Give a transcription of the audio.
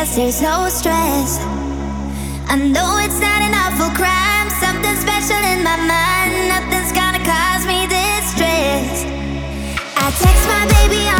guess there's no stress. I know it's not an awful crime. Something special in my mind. Nothing's gonna cause me distress. I text my baby.